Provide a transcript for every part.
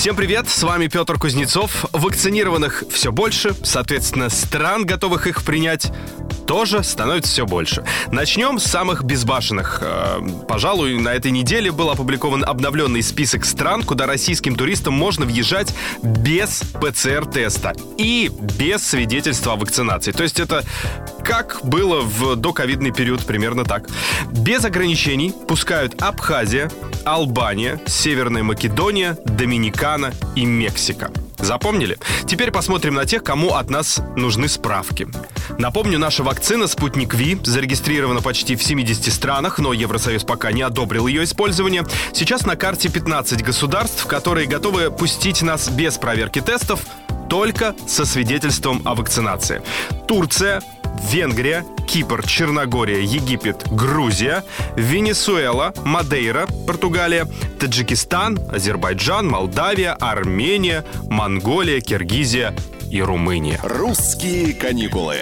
Всем привет, с вами Петр Кузнецов. Вакцинированных все больше, соответственно, стран, готовых их принять, тоже становится все больше. Начнем с самых безбашенных. Э, пожалуй, на этой неделе был опубликован обновленный список стран, куда российским туристам можно въезжать без ПЦР-теста и без свидетельства о вакцинации. То есть это как было в доковидный период, примерно так. Без ограничений пускают Абхазия, Албания, Северная Македония, Доминикана и Мексика. Запомнили? Теперь посмотрим на тех, кому от нас нужны справки. Напомню, наша вакцина «Спутник Ви» зарегистрирована почти в 70 странах, но Евросоюз пока не одобрил ее использование. Сейчас на карте 15 государств, которые готовы пустить нас без проверки тестов, только со свидетельством о вакцинации. Турция, Венгрия, Кипр, Черногория, Египет, Грузия, Венесуэла, Мадейра, Португалия, Таджикистан, Азербайджан, Молдавия, Армения, Монголия, Киргизия и Румыния. «Русские каникулы».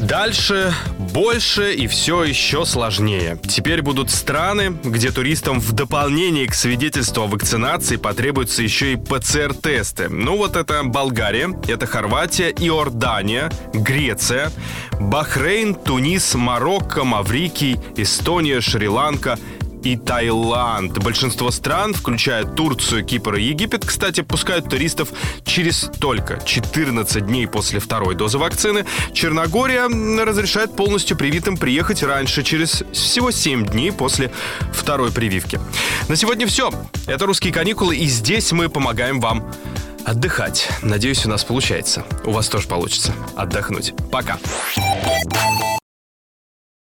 Дальше больше и все еще сложнее. Теперь будут страны, где туристам в дополнение к свидетельству о вакцинации потребуются еще и ПЦР-тесты. Ну вот это Болгария, это Хорватия, Иордания, Греция, Бахрейн, Тунис, Марокко, Маврикий, Эстония, Шри-Ланка – и Таиланд. Большинство стран, включая Турцию, Кипр и Египет, кстати, пускают туристов через только 14 дней после второй дозы вакцины. Черногория разрешает полностью привитым приехать раньше, через всего 7 дней после второй прививки. На сегодня все. Это «Русские каникулы», и здесь мы помогаем вам отдыхать. Надеюсь, у нас получается. У вас тоже получится отдохнуть. Пока.